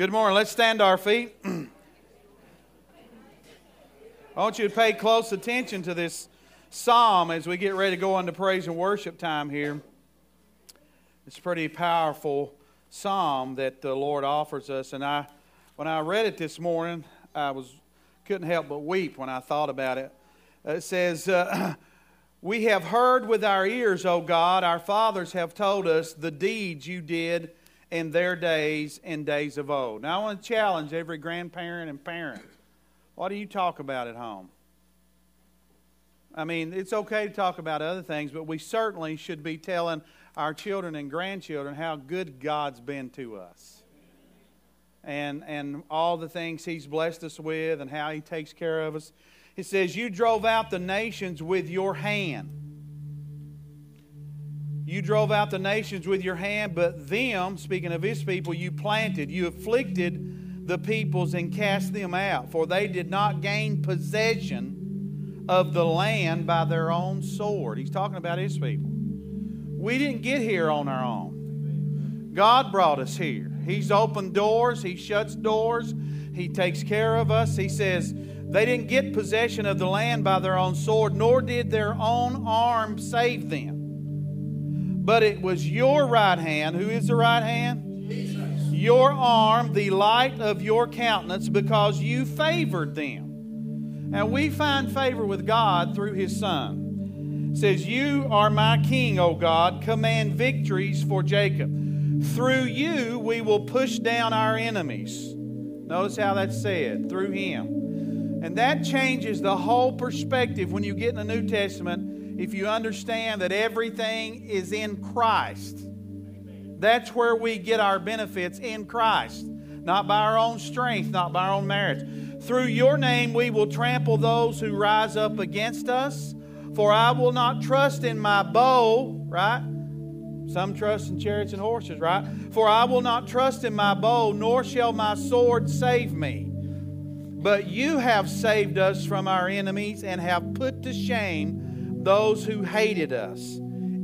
Good morning. Let's stand to our feet. I want you to pay close attention to this psalm as we get ready to go into praise and worship time here. It's a pretty powerful psalm that the Lord offers us. And I, when I read it this morning, I was couldn't help but weep when I thought about it. It says, uh, "We have heard with our ears, O God, our fathers have told us the deeds you did." In their days and days of old. Now, I want to challenge every grandparent and parent. What do you talk about at home? I mean, it's okay to talk about other things, but we certainly should be telling our children and grandchildren how good God's been to us. And, and all the things He's blessed us with and how He takes care of us. He says, You drove out the nations with your hand. You drove out the nations with your hand, but them, speaking of his people, you planted. You afflicted the peoples and cast them out, for they did not gain possession of the land by their own sword. He's talking about his people. We didn't get here on our own. God brought us here. He's opened doors, He shuts doors, He takes care of us. He says, they didn't get possession of the land by their own sword, nor did their own arm save them. But it was your right hand. Who is the right hand? Jesus. Your arm, the light of your countenance, because you favored them. And we find favor with God through his Son. It says, You are my king, O God. Command victories for Jacob. Through you we will push down our enemies. Notice how that's said through him. And that changes the whole perspective when you get in the New Testament if you understand that everything is in Christ. That's where we get our benefits in Christ, not by our own strength, not by our own merits. Through your name we will trample those who rise up against us. For I will not trust in my bow, right? Some trust in chariots and horses, right? For I will not trust in my bow, nor shall my sword save me. But you have saved us from our enemies and have put to shame those who hated us.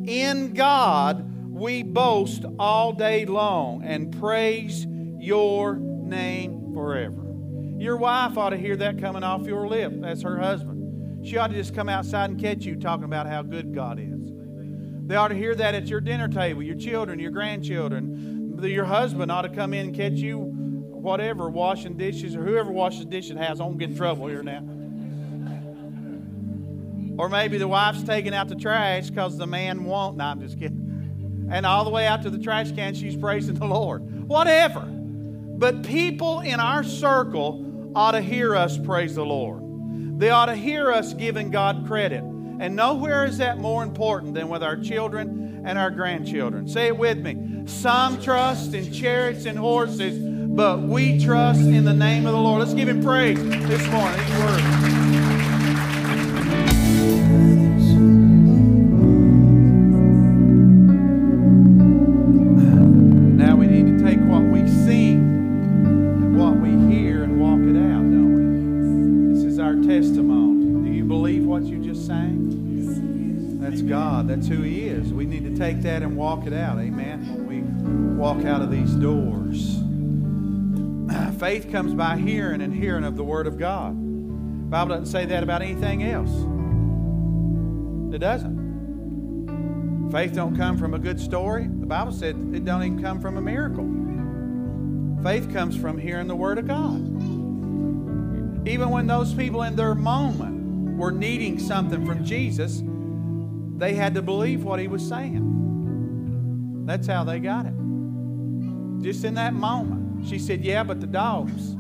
In God we boast all day long and praise your name forever. Your wife ought to hear that coming off your lip. That's her husband. She ought to just come outside and catch you talking about how good God is. They ought to hear that at your dinner table, your children, your grandchildren. Your husband ought to come in and catch you, whatever, washing dishes or whoever washes dishes has. I won't get in trouble here now. Or maybe the wife's taking out the trash because the man won't. No, I'm just kidding. And all the way out to the trash can, she's praising the Lord. Whatever. But people in our circle ought to hear us praise the Lord. They ought to hear us giving God credit. And nowhere is that more important than with our children and our grandchildren. Say it with me. Some trust in chariots and horses, but we trust in the name of the Lord. Let's give him praise this morning. These words. It out. Amen. When we walk out of these doors. Faith comes by hearing and hearing of the Word of God. The Bible doesn't say that about anything else. It doesn't. Faith don't come from a good story. The Bible said it don't even come from a miracle. Faith comes from hearing the Word of God. Even when those people in their moment were needing something from Jesus, they had to believe what he was saying. That's how they got it. Just in that moment. She said, Yeah, but the dogs.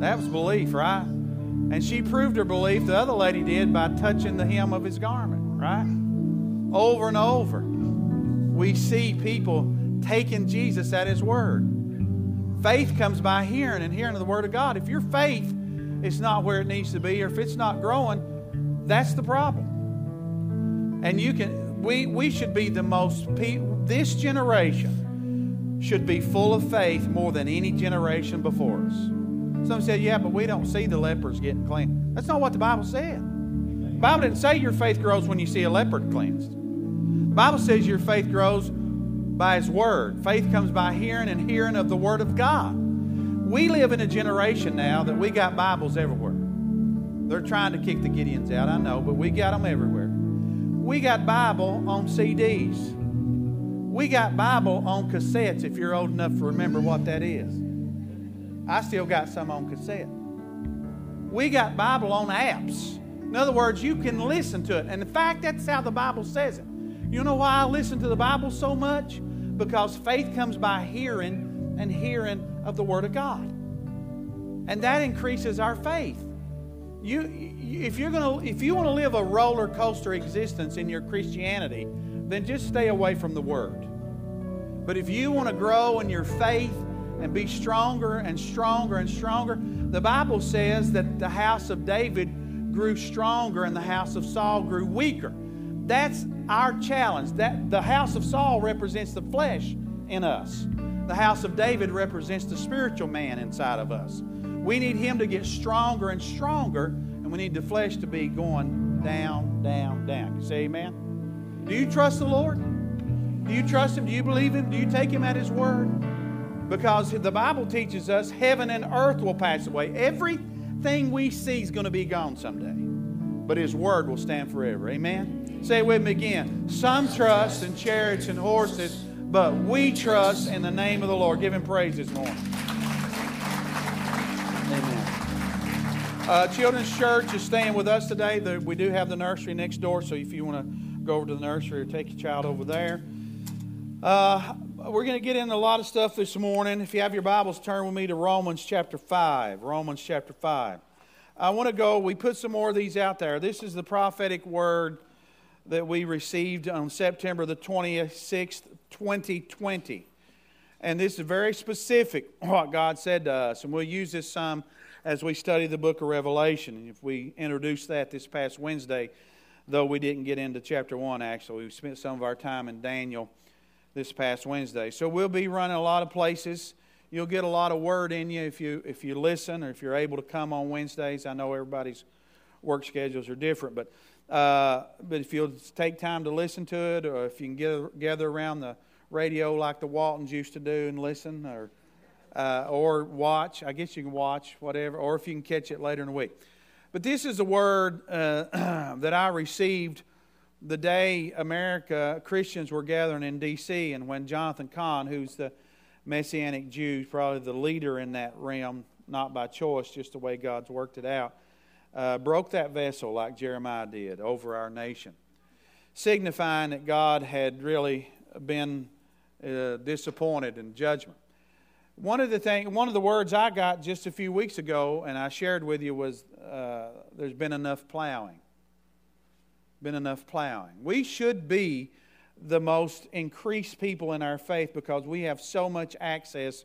That was belief, right? And she proved her belief, the other lady did, by touching the hem of his garment, right? Over and over. We see people taking Jesus at his word. Faith comes by hearing and hearing of the word of God. If your faith is not where it needs to be, or if it's not growing, that's the problem. And you can, we, we should be the most, this generation should be full of faith more than any generation before us. Some said, yeah, but we don't see the lepers getting clean. That's not what the Bible said. The Bible didn't say your faith grows when you see a leopard cleansed. The Bible says your faith grows by His Word. Faith comes by hearing and hearing of the Word of God. We live in a generation now that we got Bibles everywhere. They're trying to kick the Gideons out, I know, but we got them everywhere. We got Bible on CDs. We got Bible on cassettes, if you're old enough to remember what that is. I still got some on cassette. We got Bible on apps. In other words, you can listen to it. And in fact, that's how the Bible says it. You know why I listen to the Bible so much? Because faith comes by hearing and hearing of the Word of God. And that increases our faith. You, if you're gonna, if you want to live a roller coaster existence in your Christianity, then just stay away from the Word. But if you want to grow in your faith and be stronger and stronger and stronger. The Bible says that the house of David grew stronger and the house of Saul grew weaker. That's our challenge. That the house of Saul represents the flesh in us. The house of David represents the spiritual man inside of us. We need him to get stronger and stronger, we need the flesh to be going down, down, down. You say amen? Do you trust the Lord? Do you trust him? Do you believe him? Do you take him at his word? Because the Bible teaches us heaven and earth will pass away. Everything we see is going to be gone someday. But His Word will stand forever. Amen? Say it with me again. Some trust in chariots and horses, but we trust in the name of the Lord. Give Him praise this morning. Uh, Children's Church is staying with us today. We do have the nursery next door, so if you want to go over to the nursery or take your child over there. Uh, we're going to get into a lot of stuff this morning. If you have your Bibles, turn with me to Romans chapter 5. Romans chapter 5. I want to go, we put some more of these out there. This is the prophetic word that we received on September the 26th, 2020. And this is very specific, what God said to us. And we'll use this some as we study the book of Revelation. And if we introduced that this past Wednesday, though we didn't get into chapter 1, actually, we spent some of our time in Daniel this past Wednesday. So we'll be running a lot of places. You'll get a lot of word in you if you if you listen or if you're able to come on Wednesdays. I know everybody's work schedules are different, but uh, but if you'll take time to listen to it, or if you can get, gather around the radio like the Waltons used to do and listen, or uh, or watch. I guess you can watch whatever, or if you can catch it later in the week. But this is a word uh, that I received the day America Christians were gathering in D.C., and when Jonathan Cahn, who's the Messianic Jew, probably the leader in that realm, not by choice, just the way God's worked it out, uh, broke that vessel like Jeremiah did over our nation, signifying that God had really been uh, disappointed in judgment. One of the thing, one of the words I got just a few weeks ago, and I shared with you, was uh, "There's been enough plowing." been enough plowing. We should be the most increased people in our faith because we have so much access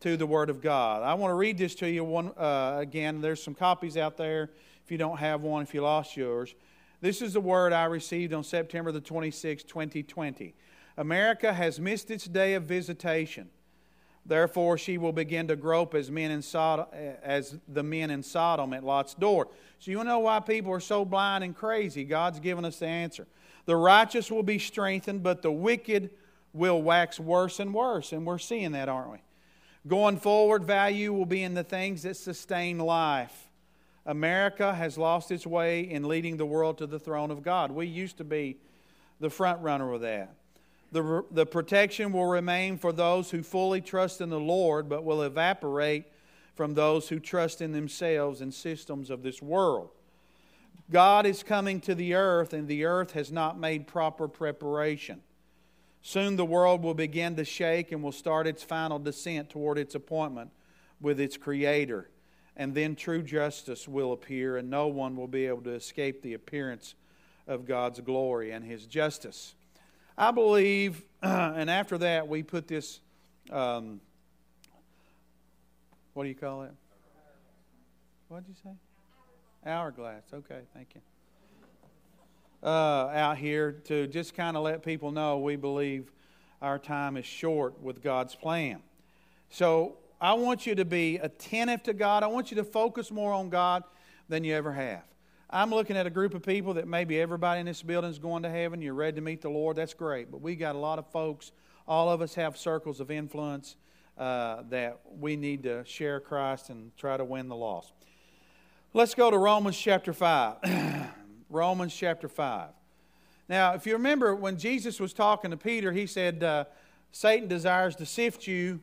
to the Word of God. I want to read this to you one uh, again. There's some copies out there if you don't have one, if you lost yours. This is the word I received on September the 26th, 2020. America has missed its day of visitation. Therefore, she will begin to grope as men in Sodom, as the men in Sodom at Lot's door. So you know why people are so blind and crazy. God's given us the answer. The righteous will be strengthened, but the wicked will wax worse and worse. And we're seeing that, aren't we? Going forward, value will be in the things that sustain life. America has lost its way in leading the world to the throne of God. We used to be the front runner of that. The, the protection will remain for those who fully trust in the Lord, but will evaporate from those who trust in themselves and systems of this world. God is coming to the earth, and the earth has not made proper preparation. Soon the world will begin to shake and will start its final descent toward its appointment with its Creator. And then true justice will appear, and no one will be able to escape the appearance of God's glory and His justice. I believe, and after that, we put this, um, what do you call it? What did you say? Hourglass. Okay, thank you. Uh, out here to just kind of let people know we believe our time is short with God's plan. So I want you to be attentive to God. I want you to focus more on God than you ever have. I'm looking at a group of people that maybe everybody in this building is going to heaven. You're ready to meet the Lord. That's great. But we got a lot of folks all of us have circles of influence uh, that we need to share Christ and try to win the lost. Let's go to Romans chapter 5. Romans chapter 5. Now, if you remember when Jesus was talking to Peter, he said, uh, Satan desires to sift you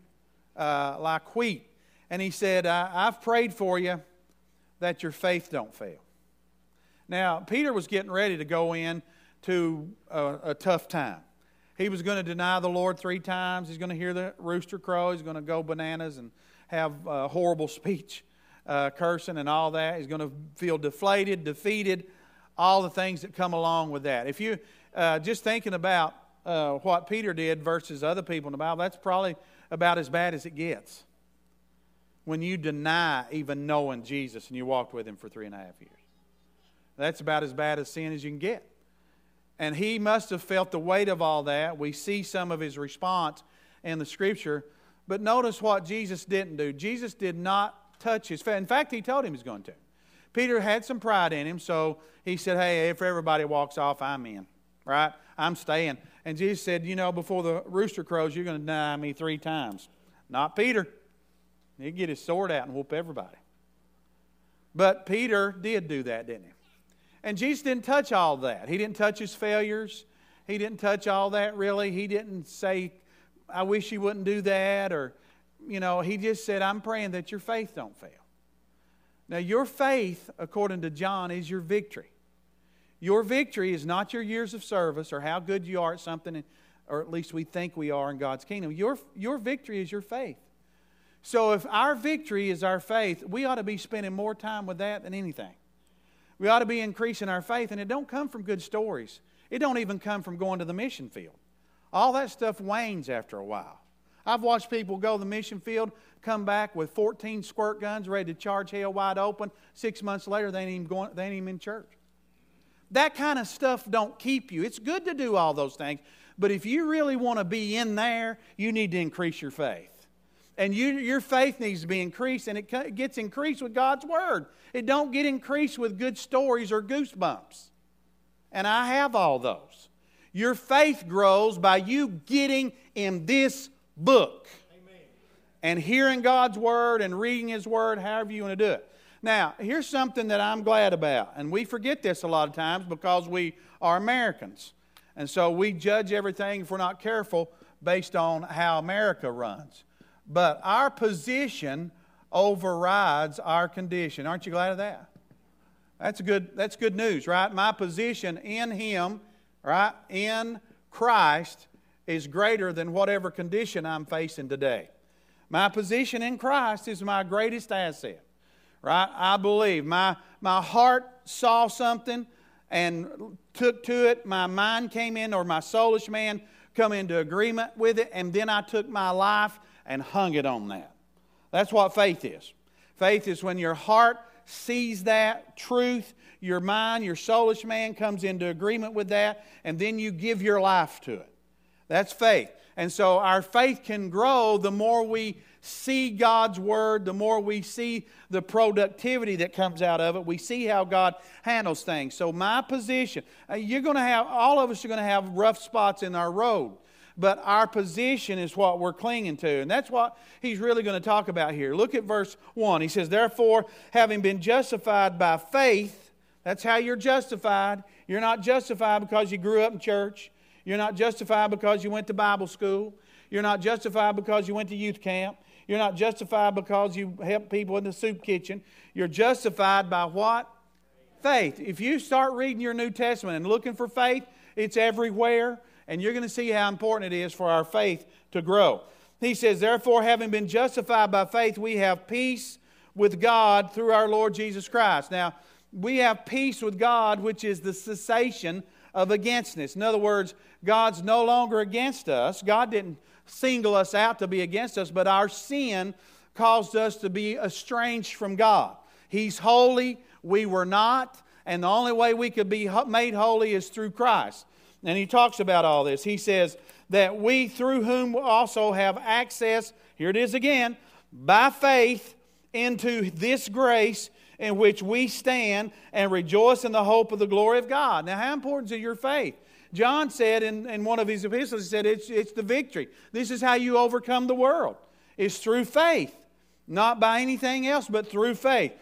uh, like wheat. And he said, I've prayed for you that your faith don't fail. Now, Peter was getting ready to go in to a, a tough time. He was going to deny the Lord three times. He's going to hear the rooster crow. He's going to go bananas and have a horrible speech, uh, cursing and all that. He's going to feel deflated, defeated, all the things that come along with that. If you uh, just thinking about uh, what Peter did versus other people in the Bible, that's probably about as bad as it gets. When you deny even knowing Jesus and you walked with him for three and a half years, that's about as bad a sin as you can get. And he must have felt the weight of all that. We see some of his response in the scripture. But notice what Jesus didn't do. Jesus did not touch his faith. In fact, he told him he's going to. Peter had some pride in him, so he said, Hey, if everybody walks off, I'm in, right? I'm staying. And Jesus said, You know, before the rooster crows, you're going to deny me three times. Not Peter. He'd get his sword out and whoop everybody. But Peter did do that, didn't he? And Jesus didn't touch all that. He didn't touch his failures. He didn't touch all that really. He didn't say, I wish you wouldn't do that. Or, you know, he just said, I'm praying that your faith don't fail. Now, your faith, according to John, is your victory. Your victory is not your years of service or how good you are at something, or at least we think we are in God's kingdom. Your, your victory is your faith. So, if our victory is our faith, we ought to be spending more time with that than anything. We ought to be increasing our faith, and it don't come from good stories. It don't even come from going to the mission field. All that stuff wanes after a while. I've watched people go to the mission field, come back with 14 squirt guns ready to charge hell wide open. Six months later, they ain't even, going, they ain't even in church. That kind of stuff don't keep you. It's good to do all those things, but if you really want to be in there, you need to increase your faith. And you, your faith needs to be increased, and it gets increased with God's Word. It don't get increased with good stories or goosebumps. And I have all those. Your faith grows by you getting in this book and hearing God's Word and reading His Word, however you want to do it. Now, here's something that I'm glad about, and we forget this a lot of times because we are Americans. And so we judge everything, if we're not careful, based on how America runs. But our position overrides our condition. Aren't you glad of that? That's good, that's good news, right? My position in Him, right, in Christ, is greater than whatever condition I'm facing today. My position in Christ is my greatest asset, right? I believe. My, my heart saw something and took to it. My mind came in, or my soulish man come into agreement with it, and then I took my life and hung it on that. That's what faith is. Faith is when your heart sees that truth, your mind, your soulish man comes into agreement with that, and then you give your life to it. That's faith. And so our faith can grow the more we see God's word, the more we see the productivity that comes out of it. We see how God handles things. So, my position, uh, you're going to have, all of us are going to have rough spots in our road but our position is what we're clinging to. And that's what he's really going to talk about here. Look at verse 1. He says, Therefore, having been justified by faith, that's how you're justified. You're not justified because you grew up in church. You're not justified because you went to Bible school. You're not justified because you went to youth camp. You're not justified because you helped people in the soup kitchen. You're justified by what? Faith. If you start reading your New Testament and looking for faith, it's everywhere and you're going to see how important it is for our faith to grow. He says, Therefore, having been justified by faith, we have peace with God through our Lord Jesus Christ. Now, we have peace with God, which is the cessation of againstness. In other words, God's no longer against us. God didn't single us out to be against us, but our sin caused us to be estranged from God. He's holy, we were not, and the only way we could be made holy is through Christ. And he talks about all this. He says that we, through whom also have access, here it is again, by faith into this grace in which we stand and rejoice in the hope of the glory of God. Now, how important is your faith? John said in, in one of his epistles, he said, it's, it's the victory. This is how you overcome the world. It's through faith, not by anything else, but through faith.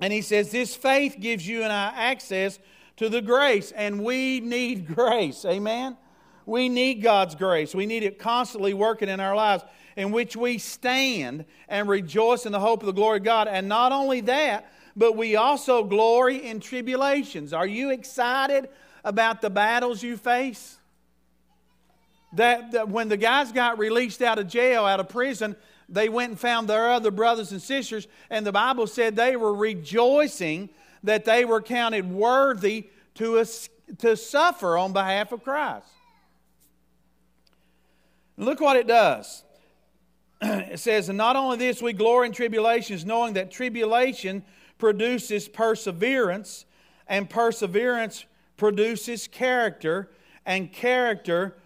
And he says, This faith gives you and I access to the grace, and we need grace. Amen? We need God's grace. We need it constantly working in our lives, in which we stand and rejoice in the hope of the glory of God. And not only that, but we also glory in tribulations. Are you excited about the battles you face? That, that when the guys got released out of jail, out of prison, they went and found their other brothers and sisters, and the Bible said they were rejoicing that they were counted worthy to, to suffer on behalf of Christ. Look what it does. It says, And not only this, we glory in tribulations, knowing that tribulation produces perseverance, and perseverance produces character, and character,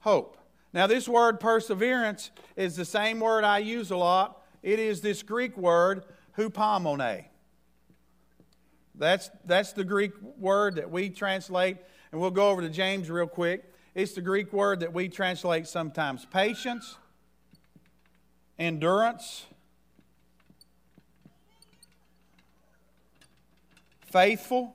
hope. Now, this word perseverance is the same word I use a lot. It is this Greek word, hupomone. That's, that's the Greek word that we translate, and we'll go over to James real quick. It's the Greek word that we translate sometimes patience, endurance, faithful.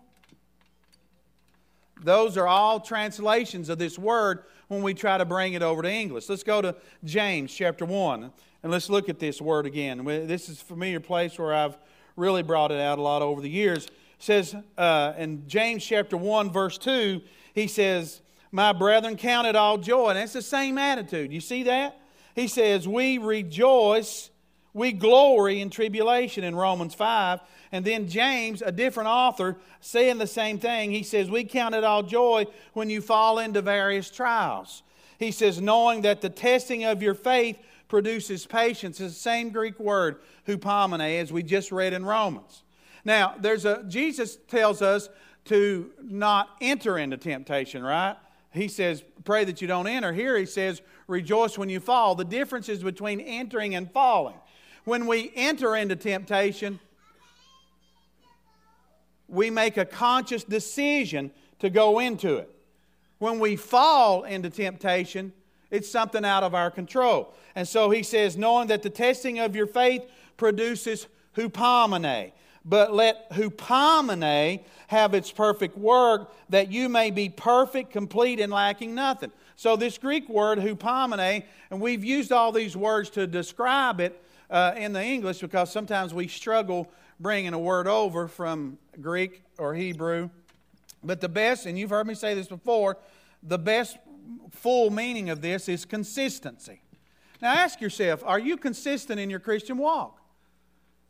Those are all translations of this word when we try to bring it over to English. Let's go to James chapter 1 and let's look at this word again. This is a familiar place where I've really brought it out a lot over the years. Says uh, in James chapter 1, verse 2, he says, my brethren, count it all joy. And it's the same attitude. You see that? He says, We rejoice, we glory in tribulation in Romans 5. And then James, a different author, saying the same thing, he says, We count it all joy when you fall into various trials. He says, Knowing that the testing of your faith produces patience. It's the same Greek word, hupomone, as we just read in Romans. Now, there's a Jesus tells us to not enter into temptation, right? he says, pray that you don't enter. Here he says, rejoice when you fall. The difference is between entering and falling. When we enter into temptation, we make a conscious decision to go into it. When we fall into temptation, it's something out of our control. And so he says, knowing that the testing of your faith produces hupomone but let hupomone have its perfect work, that you may be perfect, complete, and lacking nothing. So, this Greek word, hupomone, and we've used all these words to describe it uh, in the English because sometimes we struggle bringing a word over from Greek or Hebrew. But the best, and you've heard me say this before, the best full meaning of this is consistency. Now, ask yourself are you consistent in your Christian walk?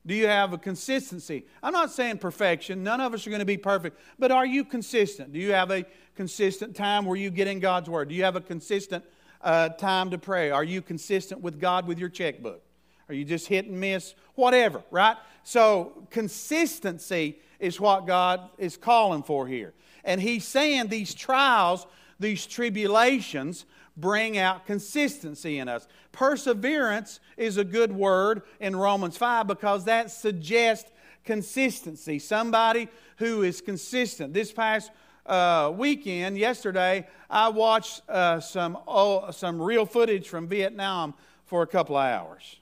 Do you have a consistency? I'm not saying perfection. None of us are going to be perfect. But are you consistent? Do you have a consistent time where you get in God's Word? Do you have a consistent uh, time to pray? Are you consistent with God with your checkbook? Are you just hit and miss? Whatever, right? So, consistency is what God is calling for here. And He's saying these trials, these tribulations, bring out consistency in us. Perseverance is a good word in Romans 5 because that suggests consistency. Somebody who is consistent. This past uh, weekend, yesterday, I watched uh, some, oh, some real footage from Vietnam for a couple of hours.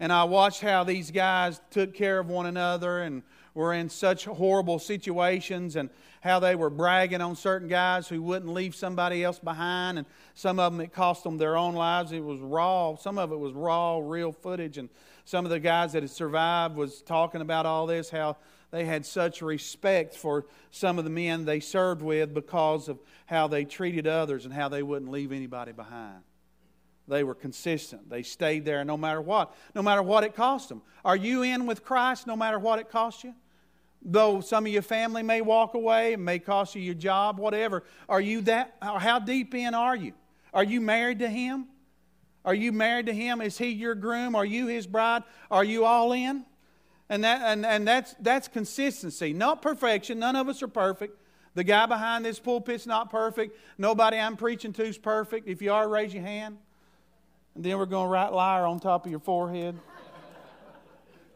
And I watched how these guys took care of one another and were in such horrible situations and how they were bragging on certain guys who wouldn't leave somebody else behind, and some of them it cost them their own lives. It was raw. Some of it was raw, real footage, and some of the guys that had survived was talking about all this, how they had such respect for some of the men they served with because of how they treated others and how they wouldn't leave anybody behind. They were consistent. They stayed there no matter what, no matter what it cost them. Are you in with Christ no matter what it costs you? Though some of your family may walk away, it may cost you your job, whatever. Are you that? How deep in are you? Are you married to Him? Are you married to Him? Is He your groom? Are you His bride? Are you all in? And, that, and, and that's, that's consistency, not perfection. None of us are perfect. The guy behind this pulpit's not perfect. Nobody I'm preaching to is perfect. If you are, raise your hand. And then we're going to write liar on top of your forehead.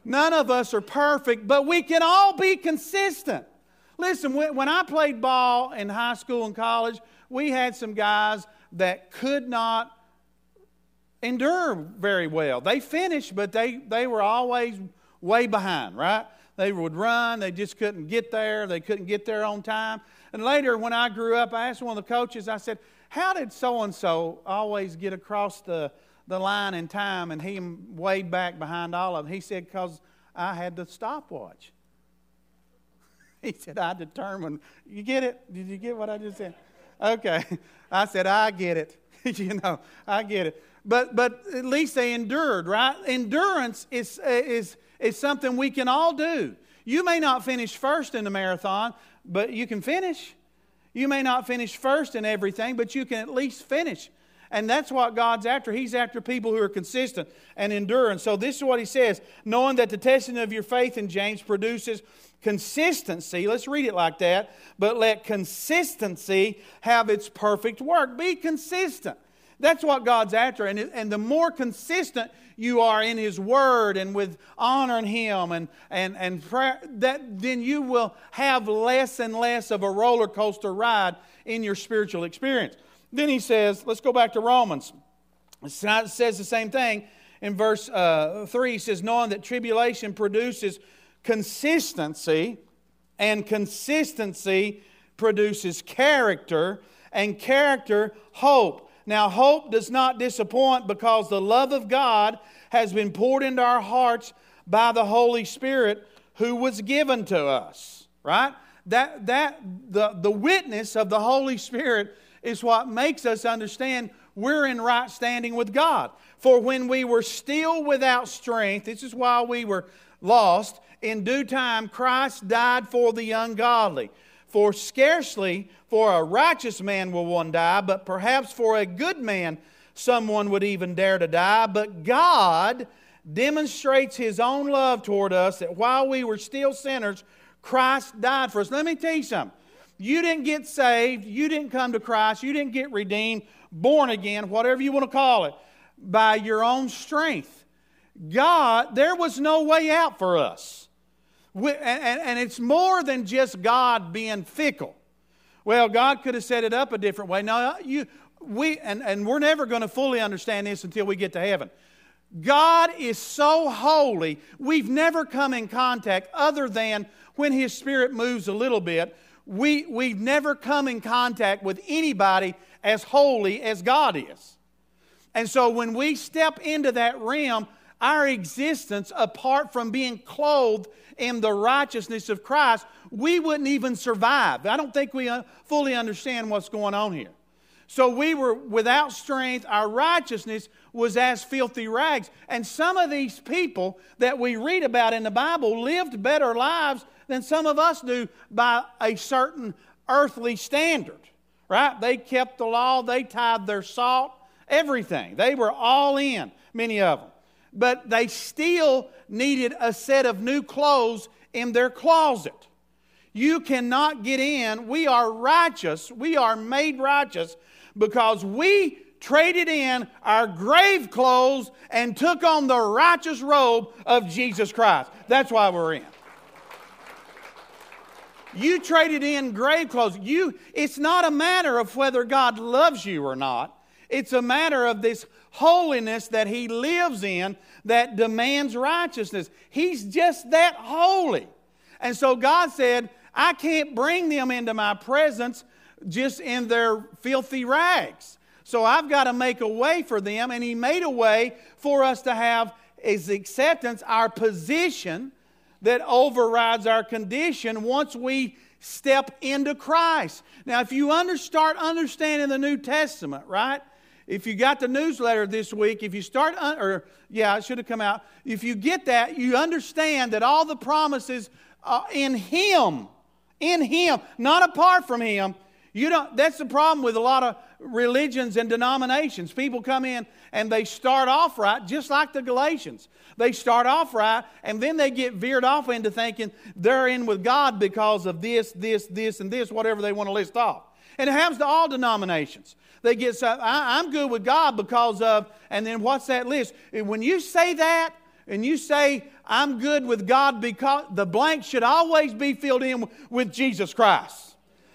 None of us are perfect, but we can all be consistent. Listen, when I played ball in high school and college, we had some guys that could not endure very well. They finished, but they, they were always way behind, right? They would run, they just couldn't get there, they couldn't get there on time. And later, when I grew up, I asked one of the coaches, I said, How did so and so always get across the, the line in time and he way back behind all of them? He said, Because I had the stopwatch. He said, I determined. You get it? Did you get what I just said? Okay. I said, I get it. you know, I get it. But, but at least they endured, right? Endurance is, is, is something we can all do. You may not finish first in the marathon, but you can finish. You may not finish first in everything, but you can at least finish. And that's what God's after. He's after people who are consistent and endure. And so this is what he says knowing that the testing of your faith in James produces consistency. Let's read it like that. But let consistency have its perfect work. Be consistent. That's what God's after. And, and the more consistent you are in His Word and with honoring Him and, and, and prayer, that, then you will have less and less of a roller coaster ride in your spiritual experience. Then he says, let's go back to Romans. It says the same thing in verse uh, 3. He says, knowing that tribulation produces consistency, and consistency produces character, and character, hope. Now, hope does not disappoint because the love of God has been poured into our hearts by the Holy Spirit who was given to us. Right? That, that the, the witness of the Holy Spirit is what makes us understand we're in right standing with God. For when we were still without strength, this is why we were lost, in due time Christ died for the ungodly. For scarcely for a righteous man will one die, but perhaps for a good man someone would even dare to die. But God demonstrates his own love toward us that while we were still sinners, Christ died for us. Let me tell you something. You didn't get saved. You didn't come to Christ. You didn't get redeemed, born again, whatever you want to call it, by your own strength. God, there was no way out for us. We, and, and it's more than just God being fickle. Well, God could have set it up a different way. No, you, we, and, and we're never going to fully understand this until we get to heaven. God is so holy, we've never come in contact other than when His Spirit moves a little bit we, we've never come in contact with anybody as holy as God is. And so when we step into that realm, our existence, apart from being clothed in the righteousness of Christ, we wouldn't even survive. I don't think we uh, fully understand what's going on here. So we were without strength. Our righteousness was as filthy rags. And some of these people that we read about in the Bible lived better lives than some of us do by a certain earthly standard, right? They kept the law, they tied their salt, everything. They were all in, many of them. But they still needed a set of new clothes in their closet. You cannot get in. We are righteous. We are made righteous because we traded in our grave clothes and took on the righteous robe of Jesus Christ. That's why we're in. You traded in grave clothes. You, it's not a matter of whether God loves you or not. It's a matter of this holiness that He lives in that demands righteousness. He's just that holy. And so God said, I can't bring them into my presence just in their filthy rags. So I've got to make a way for them. And He made a way for us to have His acceptance, our position that overrides our condition once we step into Christ. Now, if you under, start understanding the New Testament, right? If you got the newsletter this week, if you start, un- or yeah, it should have come out. If you get that, you understand that all the promises are in Him, in Him, not apart from Him. You don't. That's the problem with a lot of religions and denominations. People come in and they start off right, just like the Galatians. They start off right, and then they get veered off into thinking they're in with God because of this, this, this, and this, whatever they want to list off. And it happens to all denominations. They get, I, I'm good with God because of, and then what's that list? When you say that, and you say, I'm good with God because the blank should always be filled in with Jesus Christ.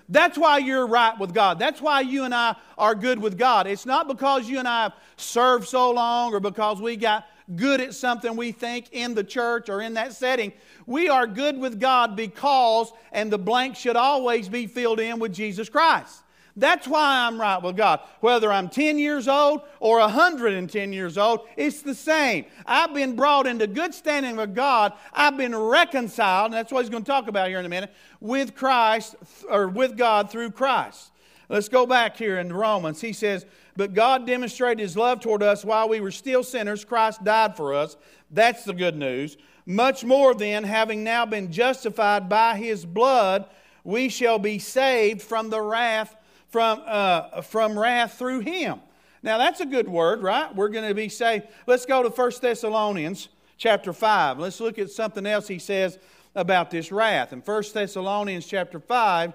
That's why you're right with God. That's why you and I are good with God. It's not because you and I have served so long or because we got good at something we think in the church or in that setting. We are good with God because, and the blank should always be filled in with Jesus Christ. That's why I'm right with God. Whether I'm 10 years old or 110 years old, it's the same. I've been brought into good standing with God. I've been reconciled, and that's what he's going to talk about here in a minute, with Christ, or with God through Christ. Let's go back here in Romans. He says, But God demonstrated his love toward us while we were still sinners. Christ died for us. That's the good news. Much more then, having now been justified by his blood, we shall be saved from the wrath from, uh, from wrath through him. Now that's a good word, right? We're going to be saved. Let's go to 1 Thessalonians chapter 5. Let's look at something else he says about this wrath. In 1 Thessalonians chapter 5,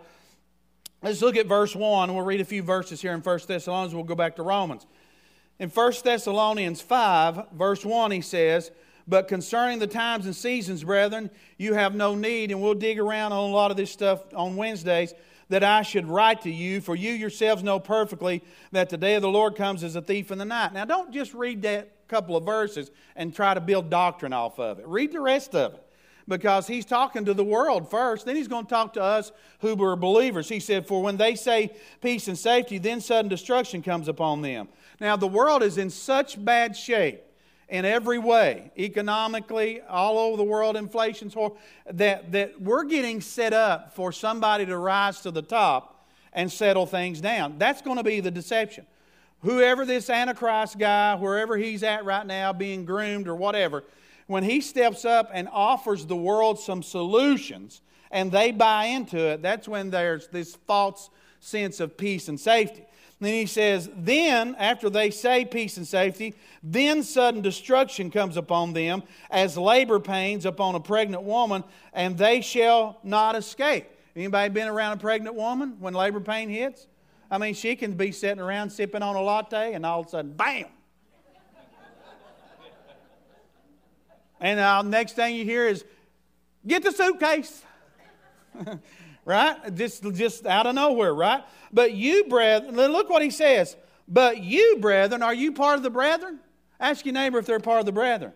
let's look at verse 1. We'll read a few verses here in 1 Thessalonians. We'll go back to Romans. In 1 Thessalonians 5, verse 1, he says, But concerning the times and seasons, brethren, you have no need, and we'll dig around on a lot of this stuff on Wednesdays that I should write to you, for you yourselves know perfectly that the day of the Lord comes as a thief in the night. Now, don't just read that couple of verses and try to build doctrine off of it. Read the rest of it because he's talking to the world first. Then he's going to talk to us who were believers. He said, For when they say peace and safety, then sudden destruction comes upon them. Now, the world is in such bad shape in every way, economically, all over the world, inflation's horrible, that, that we're getting set up for somebody to rise to the top and settle things down. That's going to be the deception. Whoever this Antichrist guy, wherever he's at right now, being groomed or whatever, when he steps up and offers the world some solutions and they buy into it, that's when there's this false sense of peace and safety. Then he says, Then, after they say peace and safety, then sudden destruction comes upon them as labor pains upon a pregnant woman, and they shall not escape. Anybody been around a pregnant woman when labor pain hits? I mean, she can be sitting around sipping on a latte, and all of a sudden, bam! And uh, next thing you hear is, get the suitcase. right? Just, just out of nowhere, right? But you, brethren, look what he says. But you, brethren, are you part of the brethren? Ask your neighbor if they're part of the brethren.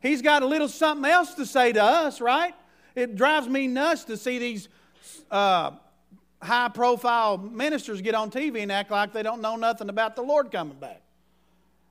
He's got a little something else to say to us, right? It drives me nuts to see these uh, high profile ministers get on TV and act like they don't know nothing about the Lord coming back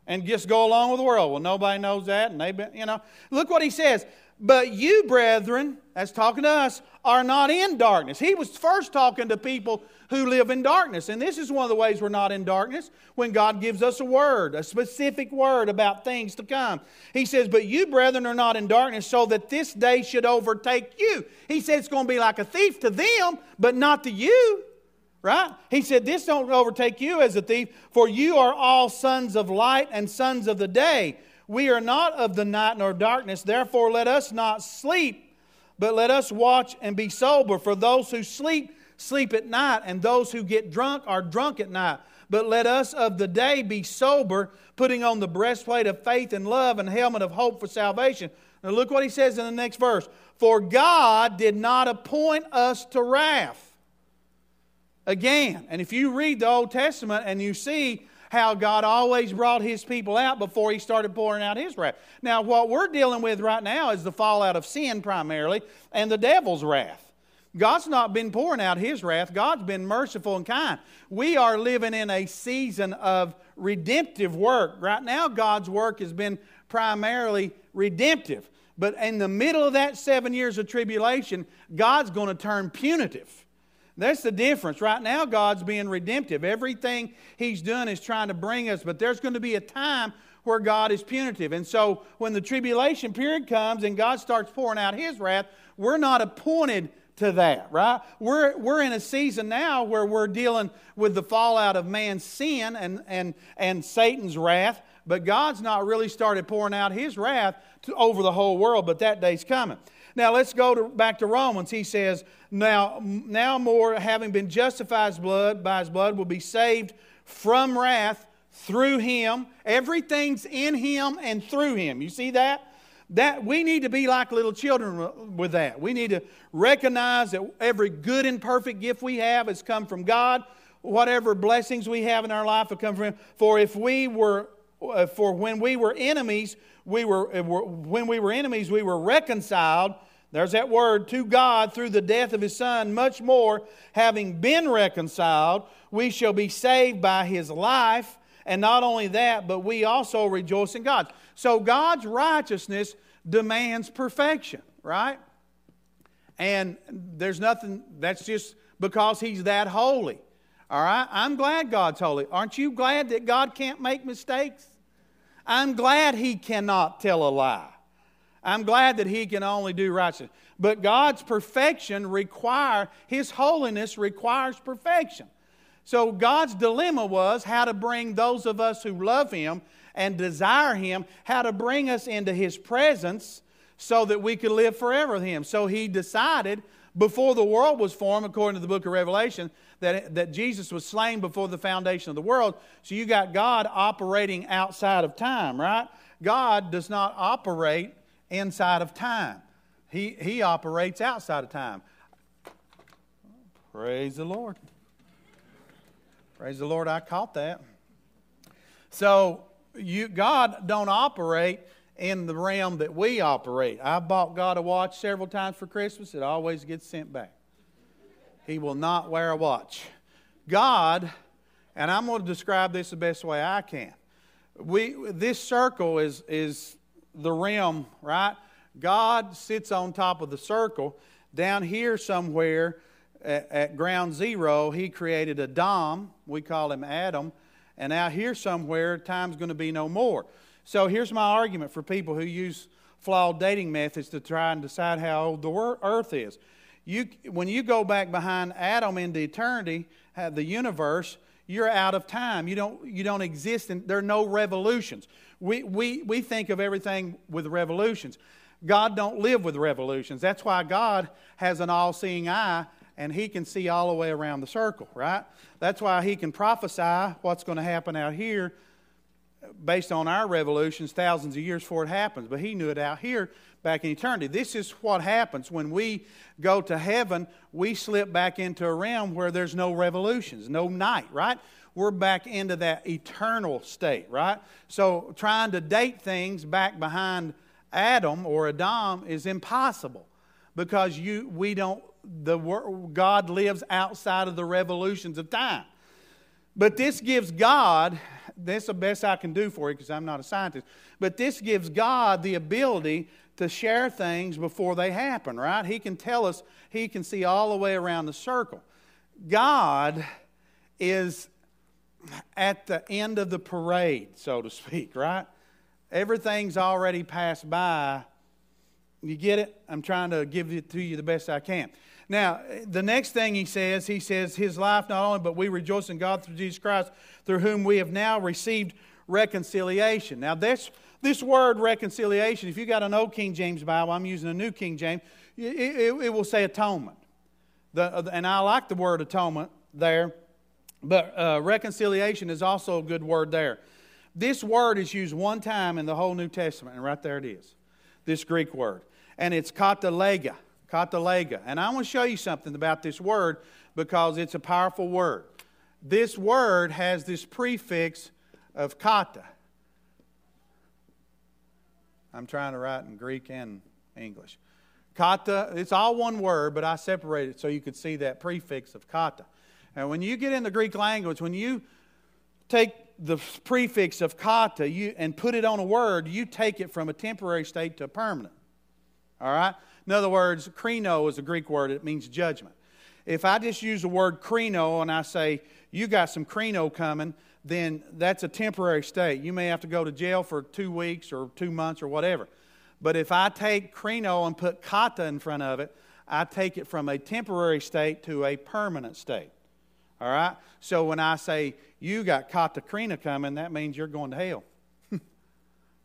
and just go along with the world. Well, nobody knows that, and they've been, you know. Look what he says. But you, brethren, that's talking to us, are not in darkness. He was first talking to people who live in darkness. And this is one of the ways we're not in darkness when God gives us a word, a specific word about things to come. He says, But you, brethren, are not in darkness, so that this day should overtake you. He said it's going to be like a thief to them, but not to you. Right? He said, This don't overtake you as a thief, for you are all sons of light and sons of the day. We are not of the night nor darkness, therefore let us not sleep, but let us watch and be sober. For those who sleep, sleep at night, and those who get drunk are drunk at night. But let us of the day be sober, putting on the breastplate of faith and love and helmet of hope for salvation. Now look what he says in the next verse. For God did not appoint us to wrath. Again, and if you read the Old Testament and you see how God always brought his people out before he started pouring out his wrath. Now, what we're dealing with right now is the fallout of sin primarily and the devil's wrath. God's not been pouring out his wrath, God's been merciful and kind. We are living in a season of redemptive work. Right now, God's work has been primarily redemptive. But in the middle of that seven years of tribulation, God's going to turn punitive. That's the difference. Right now, God's being redemptive. Everything He's done is trying to bring us, but there's going to be a time where God is punitive. And so, when the tribulation period comes and God starts pouring out His wrath, we're not appointed to that, right? We're, we're in a season now where we're dealing with the fallout of man's sin and, and, and Satan's wrath, but God's not really started pouring out His wrath to, over the whole world, but that day's coming. Now let's go to, back to Romans. He says, now, now more, having been justified blood, by his blood, will be saved from wrath through him. Everything's in him and through him. You see that? That we need to be like little children with that. We need to recognize that every good and perfect gift we have has come from God. Whatever blessings we have in our life have come from Him. For if we were, uh, for when we were enemies, we were uh, when we were enemies, we were reconciled. There's that word to God through the death of His Son. Much more, having been reconciled, we shall be saved by His life. And not only that, but we also rejoice in God. So God's righteousness demands perfection, right? And there's nothing, that's just because He's that holy. All right? I'm glad God's holy. Aren't you glad that God can't make mistakes? I'm glad He cannot tell a lie. I'm glad that He can only do righteousness. But God's perfection require His holiness requires perfection. So God's dilemma was how to bring those of us who love Him and desire Him, how to bring us into His presence so that we could live forever with Him. So He decided before the world was formed, according to the book of Revelation, that, that Jesus was slain before the foundation of the world. So you got God operating outside of time, right? God does not operate inside of time, He, he operates outside of time. Praise the Lord. Praise the Lord, I caught that. So you God don't operate in the realm that we operate. I bought God a watch several times for Christmas. It always gets sent back. He will not wear a watch. God, and I'm going to describe this the best way I can. We, this circle is, is the rim, right? God sits on top of the circle. Down here somewhere at, at ground zero, he created a dom. We call him Adam. And out here somewhere, time's going to be no more. So here's my argument for people who use flawed dating methods to try and decide how old the earth is. You, when you go back behind Adam into eternity, the universe, you're out of time. You don't, you don't exist, and there are no revolutions. We, we, we think of everything with revolutions. God don't live with revolutions. That's why God has an all-seeing eye and he can see all the way around the circle, right? That's why he can prophesy what's going to happen out here based on our revolutions thousands of years before it happens. But he knew it out here back in eternity. This is what happens when we go to heaven, we slip back into a realm where there's no revolutions, no night, right? We're back into that eternal state, right? So trying to date things back behind Adam or Adam is impossible because you we don't the God lives outside of the revolutions of time. But this gives God, that's the best I can do for you because I'm not a scientist, but this gives God the ability to share things before they happen, right? He can tell us, He can see all the way around the circle. God is at the end of the parade, so to speak, right? Everything's already passed by. You get it? I'm trying to give it to you the best I can. Now, the next thing he says, he says, His life not only, but we rejoice in God through Jesus Christ, through whom we have now received reconciliation. Now, this, this word reconciliation, if you got an old King James Bible, I'm using a new King James, it, it, it will say atonement. The, and I like the word atonement there, but uh, reconciliation is also a good word there. This word is used one time in the whole New Testament, and right there it is, this Greek word. And it's katalega. Katalega. And I want to show you something about this word because it's a powerful word. This word has this prefix of kata. I'm trying to write in Greek and English. Kata, it's all one word, but I separated it so you could see that prefix of kata. And when you get in the Greek language, when you take the prefix of kata you, and put it on a word, you take it from a temporary state to a permanent. All right? In other words, krino is a Greek word, it means judgment. If I just use the word krino and I say, you got some krino coming, then that's a temporary state. You may have to go to jail for two weeks or two months or whatever. But if I take krino and put kata in front of it, I take it from a temporary state to a permanent state. All right? So when I say, you got kata krina coming, that means you're going to hell.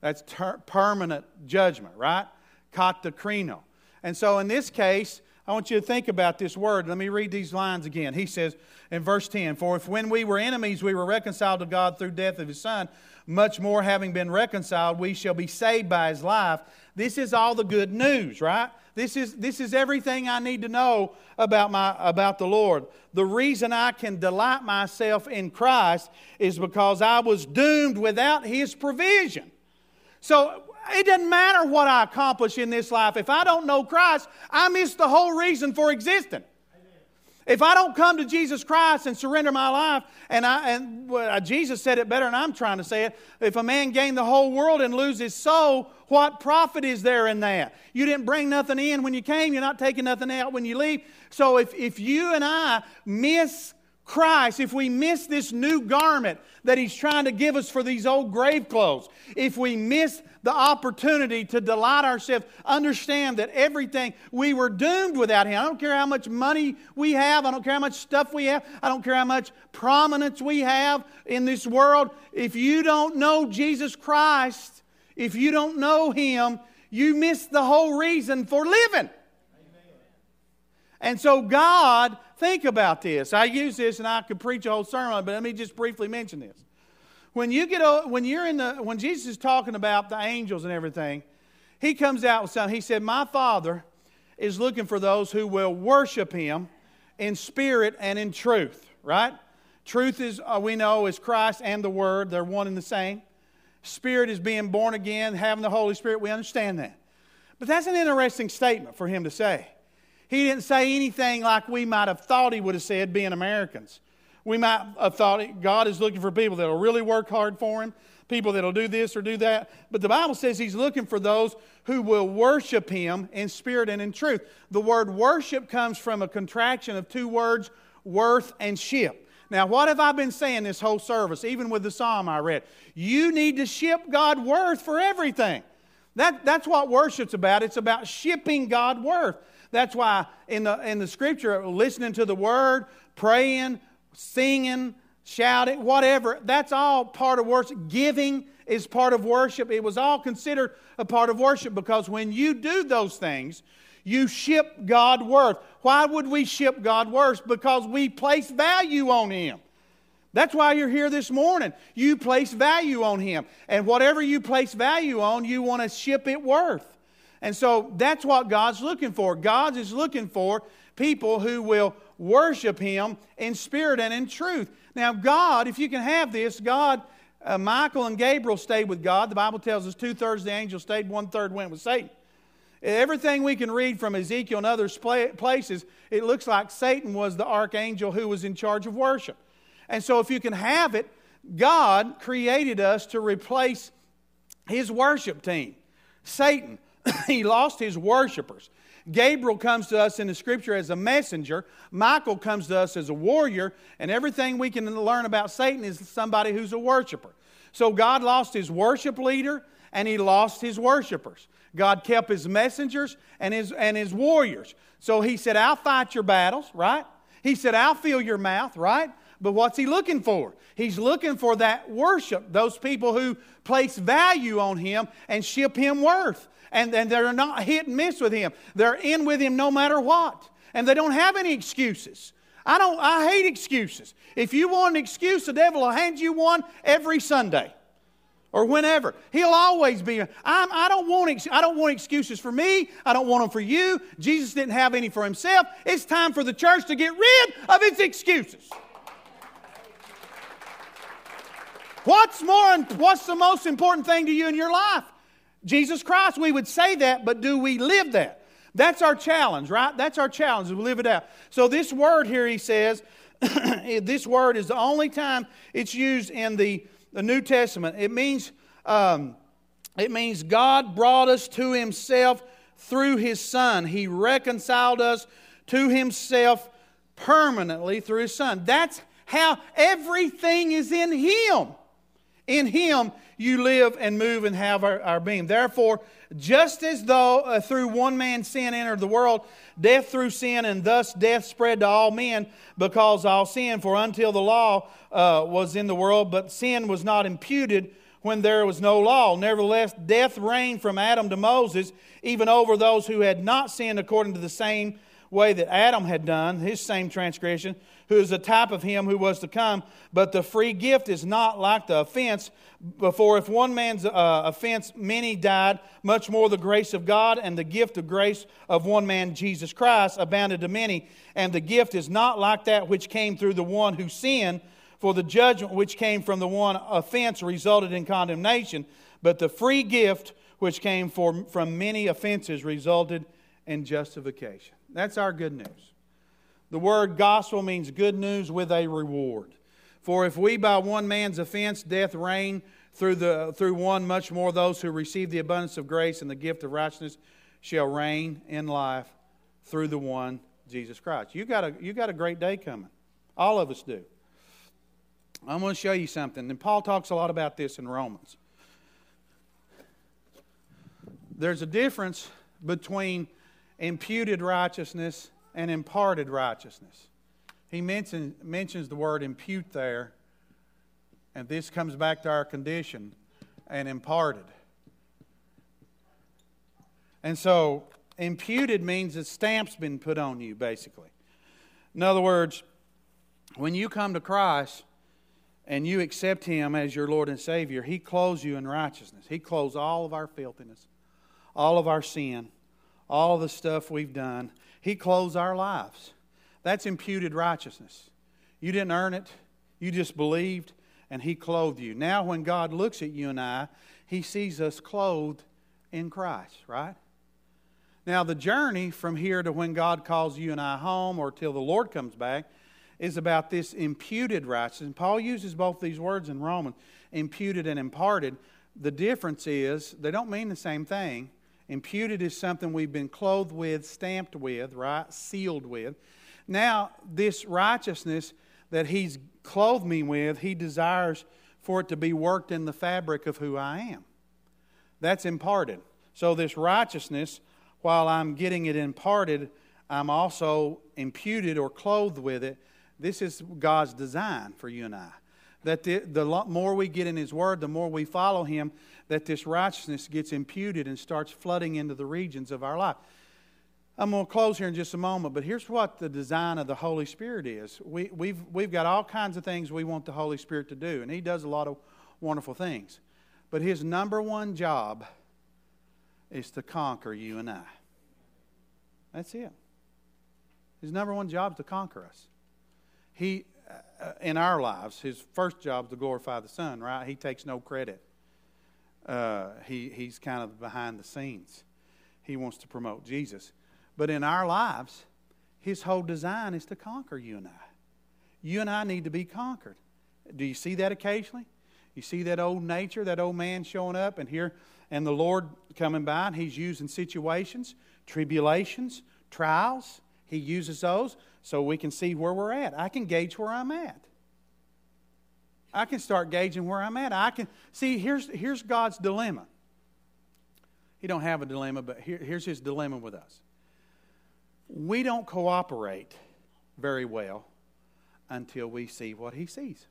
that's ter- permanent judgment, right? Katakrino. And so in this case, I want you to think about this word. Let me read these lines again. He says in verse 10 For if when we were enemies we were reconciled to God through death of his Son, much more having been reconciled, we shall be saved by his life. This is all the good news, right? This is, this is everything I need to know about, my, about the Lord. The reason I can delight myself in Christ is because I was doomed without His provision. So it doesn't matter what I accomplish in this life. If I don't know Christ, I miss the whole reason for existing. If I don't come to Jesus Christ and surrender my life, and, I, and well, uh, Jesus said it better than I'm trying to say it if a man gain the whole world and lose his soul, what profit is there in that? You didn't bring nothing in when you came, you're not taking nothing out when you leave. So if, if you and I miss Christ, if we miss this new garment that He's trying to give us for these old grave clothes, if we miss the opportunity to delight ourselves, understand that everything, we were doomed without Him. I don't care how much money we have, I don't care how much stuff we have, I don't care how much prominence we have in this world. If you don't know Jesus Christ, if you don't know Him, you miss the whole reason for living. And so, God, think about this. I use this and I could preach a whole sermon, but let me just briefly mention this. When, you get, when you're in the, when Jesus is talking about the angels and everything, he comes out with something. He said, My Father is looking for those who will worship him in spirit and in truth, right? Truth is, uh, we know, is Christ and the Word. They're one and the same. Spirit is being born again, having the Holy Spirit. We understand that. But that's an interesting statement for him to say. He didn't say anything like we might have thought he would have said, being Americans. We might have thought God is looking for people that will really work hard for him, people that will do this or do that. But the Bible says he's looking for those who will worship him in spirit and in truth. The word worship comes from a contraction of two words, worth and ship. Now, what have I been saying this whole service, even with the psalm I read? You need to ship God worth for everything. That, that's what worship's about. It's about shipping God worth. That's why in the, in the scripture, listening to the word, praying, singing, shouting, whatever, that's all part of worship. Giving is part of worship. It was all considered a part of worship because when you do those things, you ship God worth. Why would we ship God worth? Because we place value on Him. That's why you're here this morning. You place value on Him. And whatever you place value on, you want to ship it worth. And so that's what God's looking for. God is looking for people who will worship Him in spirit and in truth. Now, God, if you can have this, God, uh, Michael and Gabriel stayed with God. The Bible tells us two thirds of the angels stayed, one third went with Satan. Everything we can read from Ezekiel and other places, it looks like Satan was the archangel who was in charge of worship. And so, if you can have it, God created us to replace his worship team. Satan he lost his worshipers. Gabriel comes to us in the scripture as a messenger. Michael comes to us as a warrior. And everything we can learn about Satan is somebody who's a worshiper. So God lost his worship leader and he lost his worshipers. God kept his messengers and his, and his warriors. So he said, I'll fight your battles, right? He said, I'll fill your mouth, right? But what's he looking for? He's looking for that worship, those people who place value on him and ship him worth and, and they're not hit and miss with him. They're in with him no matter what. And they don't have any excuses. I don't I hate excuses. If you want an excuse, the devil will hand you one every Sunday or whenever. He'll always be. I'm, I don't want I don't want excuses for me. I don't want them for you. Jesus didn't have any for himself. It's time for the church to get rid of its excuses. What's more? What's the most important thing to you in your life? Jesus Christ, we would say that, but do we live that? That's our challenge, right? That's our challenge, we live it out. So, this word here, he says, this word is the only time it's used in the, the New Testament. It means, um, it means God brought us to himself through his Son. He reconciled us to himself permanently through his Son. That's how everything is in him. In him, you live and move and have our, our being. Therefore, just as though uh, through one man's sin entered the world, death through sin, and thus death spread to all men because all sin. For until the law uh, was in the world, but sin was not imputed when there was no law. Nevertheless, death reigned from Adam to Moses, even over those who had not sinned according to the same way that Adam had done, his same transgression, who is a type of him who was to come. But the free gift is not like the offense. Before, if one man's uh, offense, many died, much more the grace of God and the gift of grace of one man, Jesus Christ, abounded to many. And the gift is not like that which came through the one who sinned. For the judgment which came from the one offense resulted in condemnation, but the free gift which came from many offenses resulted in justification. That's our good news. The word gospel means good news with a reward. For if we by one man's offense death reign through, the, through one, much more those who receive the abundance of grace and the gift of righteousness shall reign in life through the one, Jesus Christ. You got a, you got a great day coming. All of us do. I'm going to show you something. And Paul talks a lot about this in Romans. There's a difference between imputed righteousness and imparted righteousness. He mention, mentions the word impute there, and this comes back to our condition and imparted. And so, imputed means a stamp's been put on you, basically. In other words, when you come to Christ, and you accept Him as your Lord and Savior, He clothes you in righteousness. He clothes all of our filthiness, all of our sin, all the stuff we've done. He clothes our lives. That's imputed righteousness. You didn't earn it, you just believed, and He clothed you. Now, when God looks at you and I, He sees us clothed in Christ, right? Now, the journey from here to when God calls you and I home or till the Lord comes back is about this imputed righteousness. Paul uses both these words in Romans imputed and imparted. The difference is they don't mean the same thing. Imputed is something we've been clothed with, stamped with, right? Sealed with. Now, this righteousness that he's clothed me with, he desires for it to be worked in the fabric of who I am. That's imparted. So, this righteousness, while I'm getting it imparted, I'm also imputed or clothed with it this is God's design for you and I. That the, the more we get in His Word, the more we follow Him, that this righteousness gets imputed and starts flooding into the regions of our life. I'm going to close here in just a moment, but here's what the design of the Holy Spirit is. We, we've, we've got all kinds of things we want the Holy Spirit to do, and He does a lot of wonderful things. But His number one job is to conquer you and I. That's it. His number one job is to conquer us he in our lives, his first job is to glorify the Son, right? He takes no credit. Uh, he, he's kind of behind the scenes. He wants to promote Jesus. But in our lives, his whole design is to conquer you and I. You and I need to be conquered. Do you see that occasionally? You see that old nature, that old man showing up, and here, and the Lord coming by, and He's using situations, tribulations, trials. He uses those so we can see where we're at. I can gauge where I'm at. I can start gauging where I'm at. I can see here's here's God's dilemma. He don't have a dilemma, but here, here's his dilemma with us. We don't cooperate very well until we see what he sees.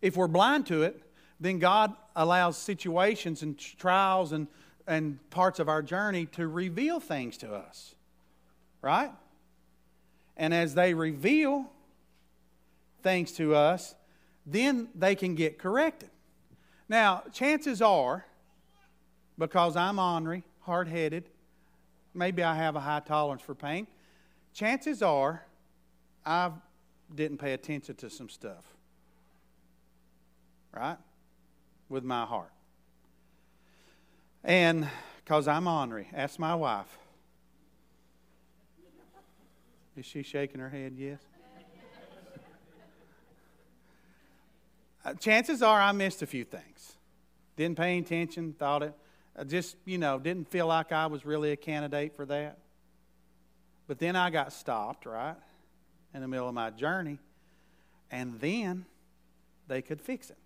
If we're blind to it, then God allows situations and trials and, and parts of our journey to reveal things to us. Right? And as they reveal things to us, then they can get corrected. Now, chances are, because I'm ornery, hard headed, maybe I have a high tolerance for pain, chances are I didn't pay attention to some stuff. Right? With my heart. And because I'm ornery, ask my wife. Is she shaking her head? Yes. uh, chances are I missed a few things. Didn't pay attention, thought it, I just, you know, didn't feel like I was really a candidate for that. But then I got stopped, right, in the middle of my journey, and then they could fix it.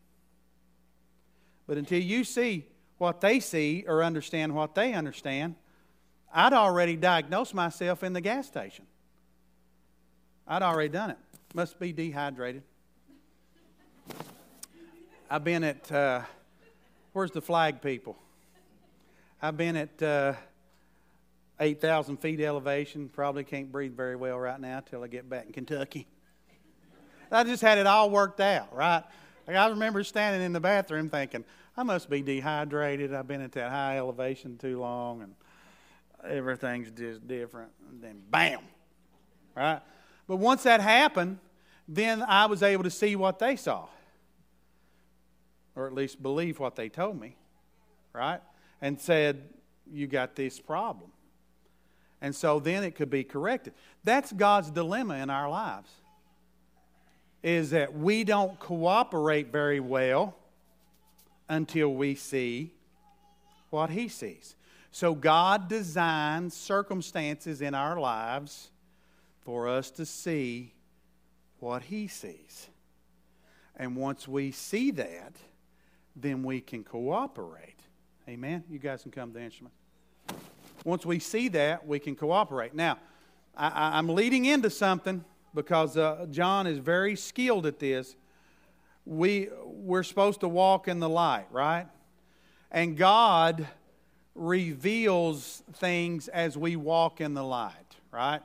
But until you see what they see or understand what they understand, I'd already diagnosed myself in the gas station. I'd already done it. Must be dehydrated. I've been at, uh, where's the flag people? I've been at uh, 8,000 feet elevation. Probably can't breathe very well right now till I get back in Kentucky. I just had it all worked out, right? Like I remember standing in the bathroom thinking, I must be dehydrated. I've been at that high elevation too long, and everything's just different. And then, bam, right? But once that happened, then I was able to see what they saw, or at least believe what they told me, right? And said, You got this problem. And so then it could be corrected. That's God's dilemma in our lives. Is that we don't cooperate very well until we see what he sees. So God designs circumstances in our lives for us to see what he sees. And once we see that, then we can cooperate. Amen? You guys can come to the instrument. Once we see that, we can cooperate. Now, I, am leading into something because uh, John is very skilled at this. We, we're supposed to walk in the light, right? And God reveals things as we walk in the light, right?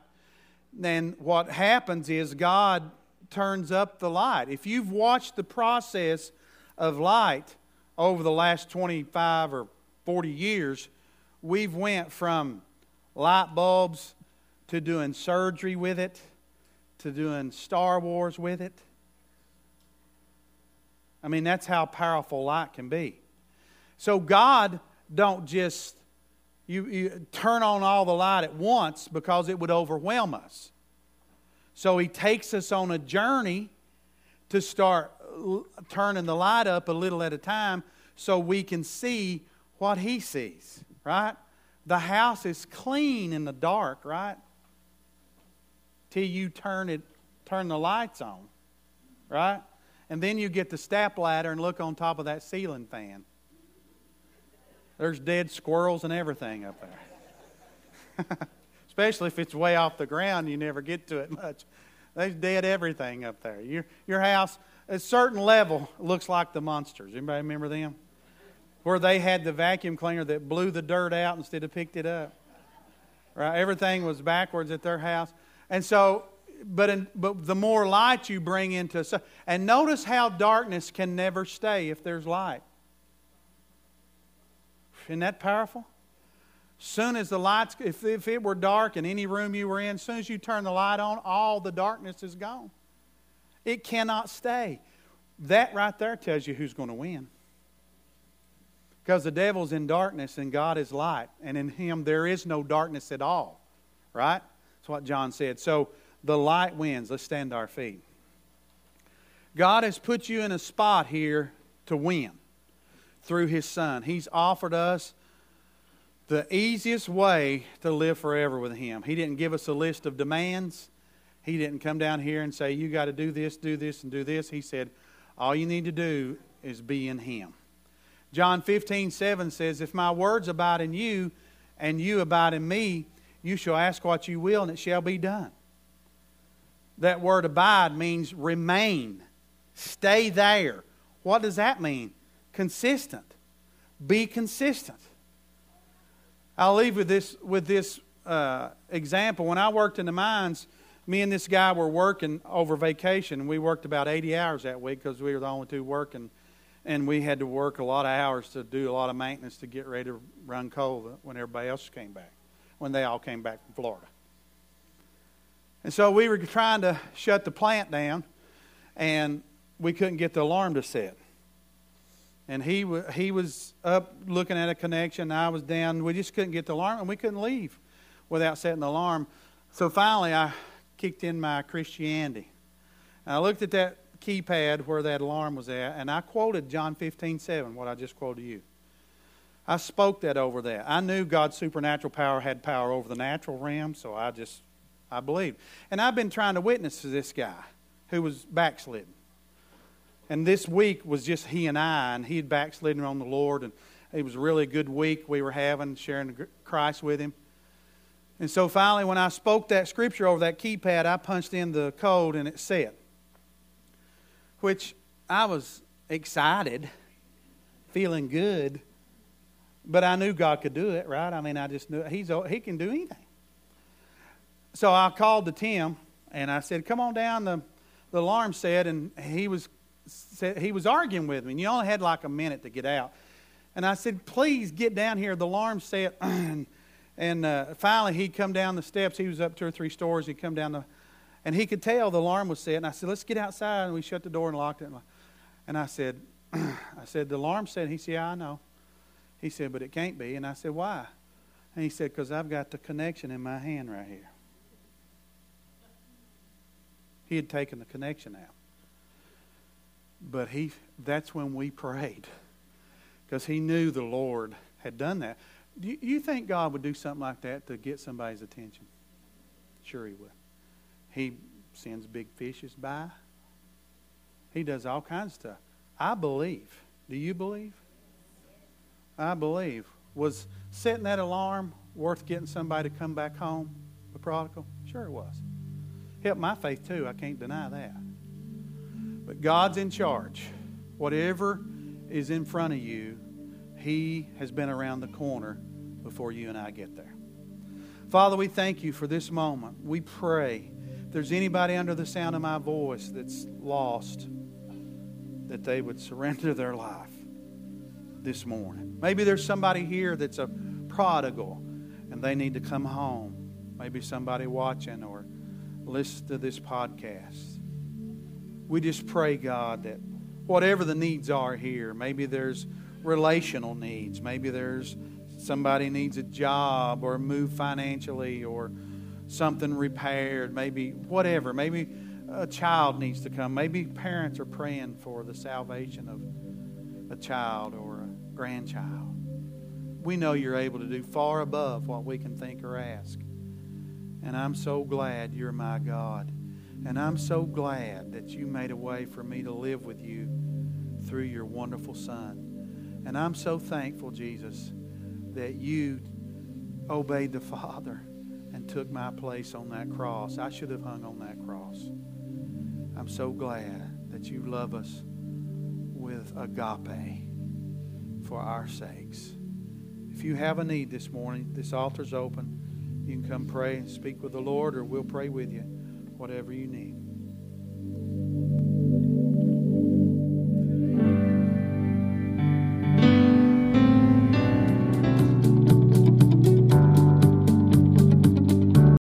Then what happens is God turns up the light. If you've watched the process of light over the last 25 or 40 years, we've went from light bulbs to doing surgery with it to doing Star Wars with it. I mean, that's how powerful light can be. So God don't just you, you turn on all the light at once because it would overwhelm us. So he takes us on a journey to start turning the light up a little at a time so we can see what he sees right? The house is clean in the dark, right? Till you turn it, turn the lights on, right? And then you get the step ladder and look on top of that ceiling fan. There's dead squirrels and everything up there. Especially if it's way off the ground, you never get to it much. There's dead everything up there. Your, your house, at a certain level, looks like the Munsters. Anybody remember them? where they had the vacuum cleaner that blew the dirt out instead of picked it up. Right? Everything was backwards at their house. And so, but, in, but the more light you bring into, and notice how darkness can never stay if there's light. Isn't that powerful? Soon as the lights, if, if it were dark in any room you were in, as soon as you turn the light on, all the darkness is gone. It cannot stay. That right there tells you who's going to win. Because the devil's in darkness and God is light, and in him there is no darkness at all. Right? That's what John said. So the light wins. Let's stand to our feet. God has put you in a spot here to win through his son. He's offered us the easiest way to live forever with him. He didn't give us a list of demands. He didn't come down here and say, You got to do this, do this, and do this. He said, All you need to do is be in him. John 15, 7 says, If my words abide in you, and you abide in me, you shall ask what you will, and it shall be done. That word abide means remain, stay there. What does that mean? Consistent. Be consistent. I'll leave with this, with this uh, example. When I worked in the mines, me and this guy were working over vacation. and We worked about 80 hours that week because we were the only two working and we had to work a lot of hours to do a lot of maintenance to get ready to run coal when everybody else came back, when they all came back from Florida. And so we were trying to shut the plant down, and we couldn't get the alarm to set. And he, he was up looking at a connection, I was down. We just couldn't get the alarm, and we couldn't leave without setting the alarm. So finally, I kicked in my Christianity. And I looked at that keypad where that alarm was at, and I quoted John 15, 7, what I just quoted you. I spoke that over that. I knew God's supernatural power had power over the natural realm, so I just, I believed. And I've been trying to witness to this guy who was backslidden. And this week was just he and I, and he had backslidden on the Lord, and it was really a good week we were having, sharing Christ with him. And so finally, when I spoke that scripture over that keypad, I punched in the code, and it said, which I was excited, feeling good. But I knew God could do it, right? I mean, I just knew he's, he can do anything. So I called to Tim and I said, Come on down. The, the alarm said, and he was, said, he was arguing with me. And you only had like a minute to get out. And I said, Please get down here. The alarm set. and, uh, finally he'd come down the steps. He was up two or three stores. He'd come down the, and he could tell the alarm was set. And I said, Let's get outside. And we shut the door and locked it. And I said, I said, The alarm said, he said, Yeah, I know. He said, But it can't be. And I said, Why? And he said, Because I've got the connection in my hand right here. He had taken the connection out. But he that's when we prayed. Because he knew the Lord had done that. Do you, you think God would do something like that to get somebody's attention? Sure he would. He sends big fishes by. He does all kinds of stuff. I believe. Do you believe? I believe. Was setting that alarm worth getting somebody to come back home, the prodigal? Sure it was. Helped my faith too. I can't deny that. But God's in charge. Whatever is in front of you, He has been around the corner before you and I get there. Father, we thank you for this moment. We pray if there's anybody under the sound of my voice that's lost, that they would surrender their life this morning. Maybe there's somebody here that's a prodigal and they need to come home. Maybe somebody watching or listen to this podcast. We just pray, God, that whatever the needs are here, maybe there's relational needs, maybe there's somebody needs a job or move financially or something repaired, maybe whatever, maybe a child needs to come, maybe parents are praying for the salvation of a child or a grandchild. We know you're able to do far above what we can think or ask. And I'm so glad you're my God. And I'm so glad that you made a way for me to live with you through your wonderful Son. And I'm so thankful, Jesus, that you obeyed the Father and took my place on that cross. I should have hung on that cross. I'm so glad that you love us with agape for our sakes. If you have a need this morning, this altar's open. You can come pray and speak with the Lord, or we'll pray with you, whatever you need.